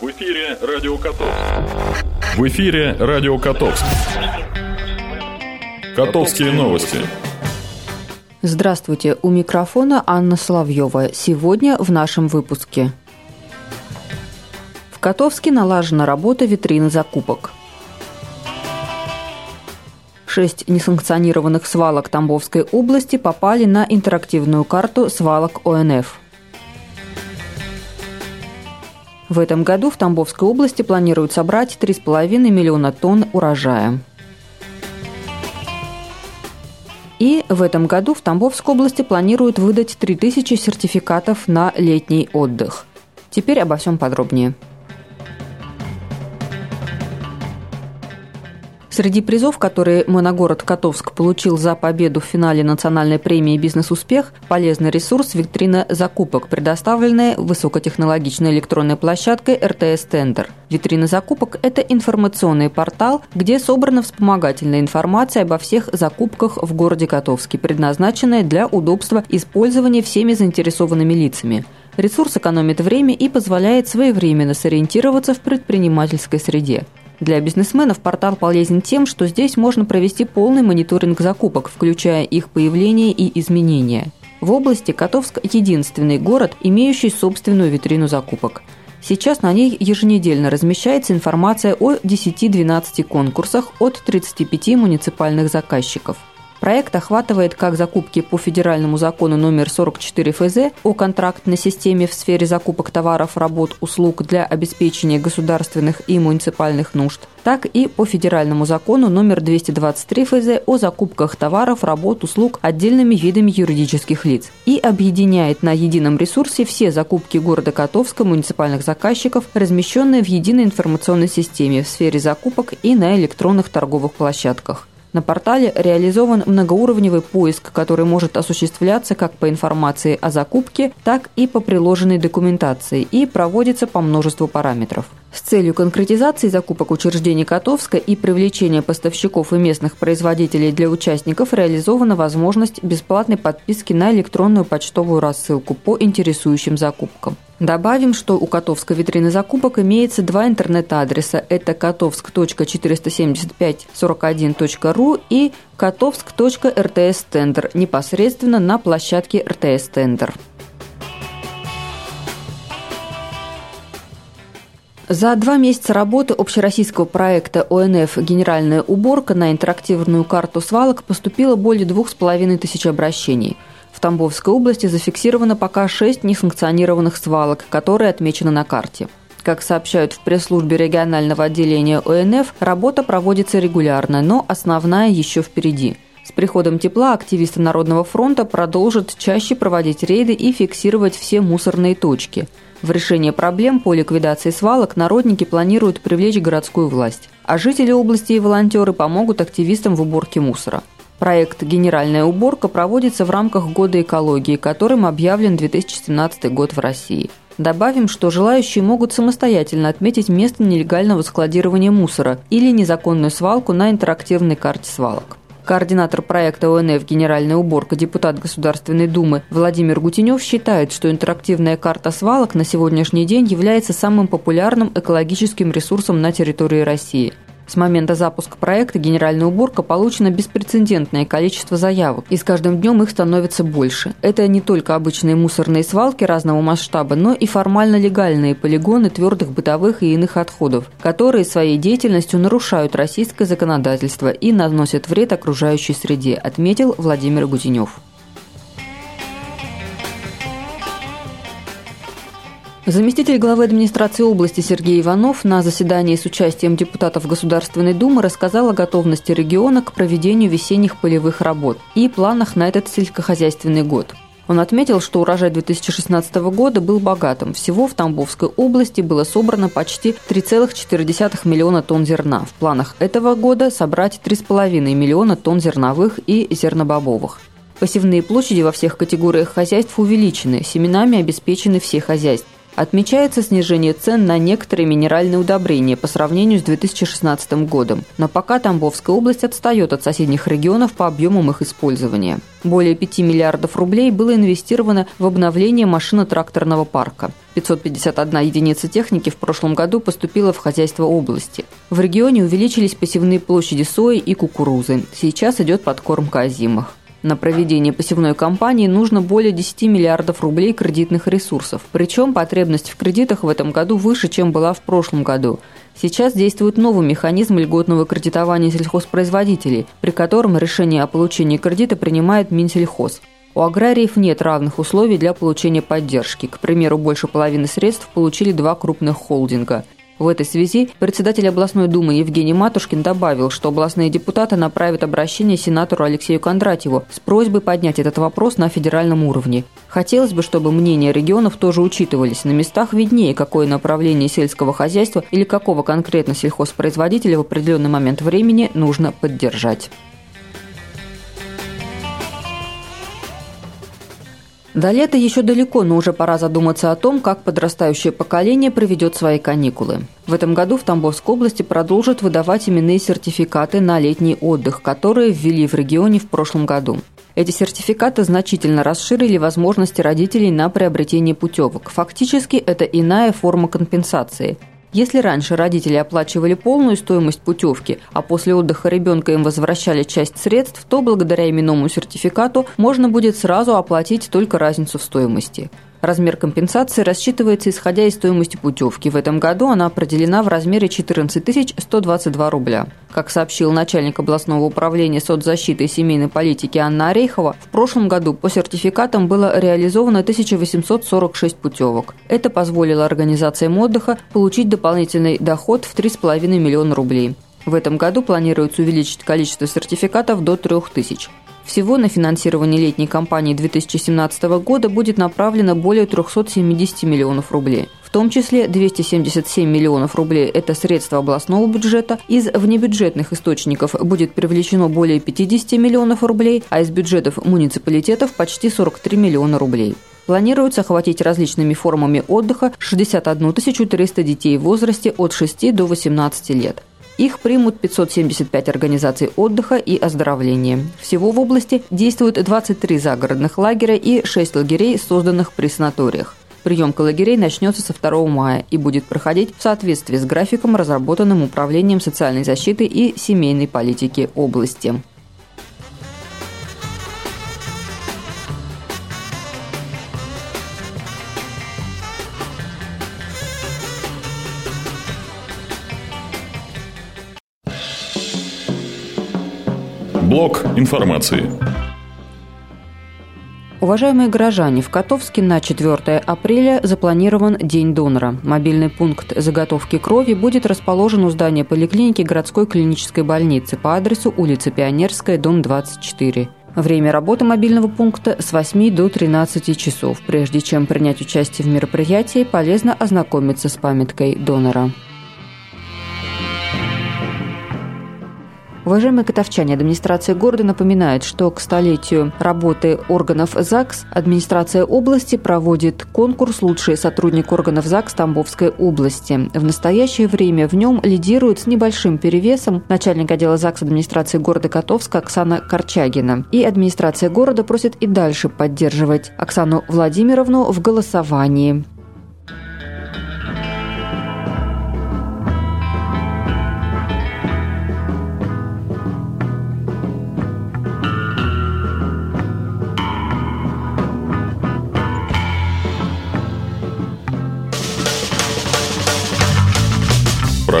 В эфире Радио Котовск. В эфире Радио Котовск. Котовские новости. Здравствуйте, у микрофона Анна Соловьева. Сегодня в нашем выпуске. В Котовске налажена работа витрины закупок. Шесть несанкционированных свалок Тамбовской области попали на интерактивную карту свалок ОНФ – В этом году в Тамбовской области планируют собрать 3,5 миллиона тонн урожая. И в этом году в Тамбовской области планируют выдать 3000 сертификатов на летний отдых. Теперь обо всем подробнее. Среди призов, которые моногород Котовск получил за победу в финале национальной премии «Бизнес-успех», полезный ресурс витрина закупок, предоставленная высокотехнологичной электронной площадкой РТС Тендер. Витрина закупок – это информационный портал, где собрана вспомогательная информация обо всех закупках в городе Котовске, предназначенная для удобства использования всеми заинтересованными лицами. Ресурс экономит время и позволяет своевременно сориентироваться в предпринимательской среде. Для бизнесменов портал полезен тем, что здесь можно провести полный мониторинг закупок, включая их появление и изменения. В области Котовск – единственный город, имеющий собственную витрину закупок. Сейчас на ней еженедельно размещается информация о 10-12 конкурсах от 35 муниципальных заказчиков. Проект охватывает как закупки по федеральному закону номер 44 ФЗ о контрактной системе в сфере закупок товаров, работ, услуг для обеспечения государственных и муниципальных нужд, так и по федеральному закону номер 223 ФЗ о закупках товаров, работ, услуг отдельными видами юридических лиц и объединяет на едином ресурсе все закупки города Котовска муниципальных заказчиков, размещенные в единой информационной системе в сфере закупок и на электронных торговых площадках. На портале реализован многоуровневый поиск, который может осуществляться как по информации о закупке, так и по приложенной документации и проводится по множеству параметров. С целью конкретизации закупок учреждений Котовска и привлечения поставщиков и местных производителей для участников реализована возможность бесплатной подписки на электронную почтовую рассылку по интересующим закупкам. Добавим, что у Котовска витрины закупок имеется два интернет-адреса. Это котовск.47541.ру и котовск.ртс-тендер непосредственно на площадке РТС-тендер. За два месяца работы общероссийского проекта ОНФ «Генеральная уборка» на интерактивную карту свалок поступило более двух с половиной тысяч обращений. В Тамбовской области зафиксировано пока шесть несанкционированных свалок, которые отмечены на карте. Как сообщают в пресс-службе регионального отделения ОНФ, работа проводится регулярно, но основная еще впереди – с приходом тепла активисты Народного фронта продолжат чаще проводить рейды и фиксировать все мусорные точки. В решение проблем по ликвидации свалок народники планируют привлечь городскую власть, а жители области и волонтеры помогут активистам в уборке мусора. Проект «Генеральная уборка» проводится в рамках Года экологии, которым объявлен 2017 год в России. Добавим, что желающие могут самостоятельно отметить место нелегального складирования мусора или незаконную свалку на интерактивной карте свалок. Координатор проекта ОНФ «Генеральная уборка», депутат Государственной Думы Владимир Гутенев считает, что интерактивная карта свалок на сегодняшний день является самым популярным экологическим ресурсом на территории России. С момента запуска проекта «Генеральная уборка» получено беспрецедентное количество заявок, и с каждым днем их становится больше. Это не только обычные мусорные свалки разного масштаба, но и формально легальные полигоны твердых бытовых и иных отходов, которые своей деятельностью нарушают российское законодательство и наносят вред окружающей среде, отметил Владимир Гутенев. Заместитель главы администрации области Сергей Иванов на заседании с участием депутатов Государственной Думы рассказал о готовности региона к проведению весенних полевых работ и планах на этот сельскохозяйственный год. Он отметил, что урожай 2016 года был богатым. Всего в Тамбовской области было собрано почти 3,4 миллиона тонн зерна. В планах этого года собрать 3,5 миллиона тонн зерновых и зернобобовых. Посевные площади во всех категориях хозяйств увеличены, семенами обеспечены все хозяйства. Отмечается снижение цен на некоторые минеральные удобрения по сравнению с 2016 годом, но пока Тамбовская область отстает от соседних регионов по объемам их использования. Более 5 миллиардов рублей было инвестировано в обновление машино-тракторного парка. 551 единица техники в прошлом году поступила в хозяйство области. В регионе увеличились посевные площади сои и кукурузы. Сейчас идет подкормка озимых. На проведение посевной кампании нужно более 10 миллиардов рублей кредитных ресурсов. Причем потребность в кредитах в этом году выше, чем была в прошлом году. Сейчас действует новый механизм льготного кредитования сельхозпроизводителей, при котором решение о получении кредита принимает Минсельхоз. У аграриев нет равных условий для получения поддержки. К примеру, больше половины средств получили два крупных холдинга – в этой связи председатель областной думы Евгений Матушкин добавил, что областные депутаты направят обращение сенатору Алексею Кондратьеву с просьбой поднять этот вопрос на федеральном уровне. Хотелось бы, чтобы мнения регионов тоже учитывались. На местах виднее, какое направление сельского хозяйства или какого конкретно сельхозпроизводителя в определенный момент времени нужно поддержать. До лета еще далеко, но уже пора задуматься о том, как подрастающее поколение проведет свои каникулы. В этом году в Тамбовской области продолжат выдавать именные сертификаты на летний отдых, которые ввели в регионе в прошлом году. Эти сертификаты значительно расширили возможности родителей на приобретение путевок. Фактически это иная форма компенсации. Если раньше родители оплачивали полную стоимость путевки, а после отдыха ребенка им возвращали часть средств, то благодаря именному сертификату можно будет сразу оплатить только разницу в стоимости. Размер компенсации рассчитывается исходя из стоимости путевки. В этом году она определена в размере 14 122 рубля. Как сообщил начальник областного управления соцзащиты и семейной политики Анна Орейхова, в прошлом году по сертификатам было реализовано 1846 путевок. Это позволило организациям отдыха получить дополнительный доход в 3,5 миллиона рублей. В этом году планируется увеличить количество сертификатов до 3000. Всего на финансирование летней кампании 2017 года будет направлено более 370 миллионов рублей. В том числе 277 миллионов рублей – это средства областного бюджета, из внебюджетных источников будет привлечено более 50 миллионов рублей, а из бюджетов муниципалитетов – почти 43 миллиона рублей. Планируется охватить различными формами отдыха 61 300 детей в возрасте от 6 до 18 лет. Их примут 575 организаций отдыха и оздоровления. Всего в области действуют 23 загородных лагеря и 6 лагерей, созданных при санаториях. Приемка лагерей начнется со 2 мая и будет проходить в соответствии с графиком, разработанным Управлением социальной защиты и семейной политики области. Блок информации. Уважаемые горожане, в Котовске на 4 апреля запланирован День донора. Мобильный пункт заготовки крови будет расположен у здания поликлиники городской клинической больницы по адресу улица Пионерская, дом 24. Время работы мобильного пункта с 8 до 13 часов. Прежде чем принять участие в мероприятии, полезно ознакомиться с памяткой донора. Уважаемые котовчане, администрация города напоминает, что к столетию работы органов ЗАГС администрация области проводит конкурс «Лучший сотрудник органов ЗАГС Тамбовской области». В настоящее время в нем лидирует с небольшим перевесом начальник отдела ЗАГС администрации города Котовска Оксана Корчагина. И администрация города просит и дальше поддерживать Оксану Владимировну в голосовании.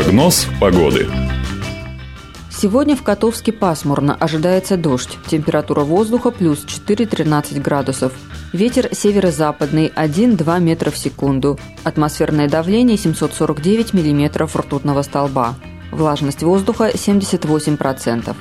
Прогноз погоды. Сегодня в Котовске пасмурно, ожидается дождь. Температура воздуха плюс 4-13 градусов. Ветер северо-западный 1-2 метра в секунду. Атмосферное давление 749 миллиметров ртутного столба. Влажность воздуха 78%.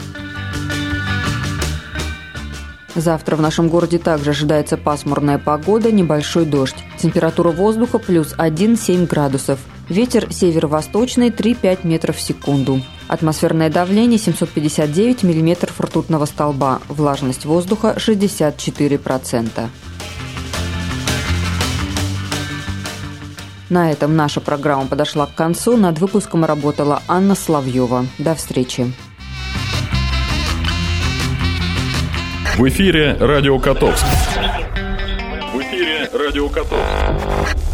Завтра в нашем городе также ожидается пасмурная погода, небольшой дождь. Температура воздуха плюс 1-7 градусов. Ветер северо-восточный 3-5 метров в секунду. Атмосферное давление 759 миллиметров ртутного столба. Влажность воздуха 64%. На этом наша программа подошла к концу. Над выпуском работала Анна Славьева. До встречи. В эфире «Радио Котовск». В эфире «Радио Котовск».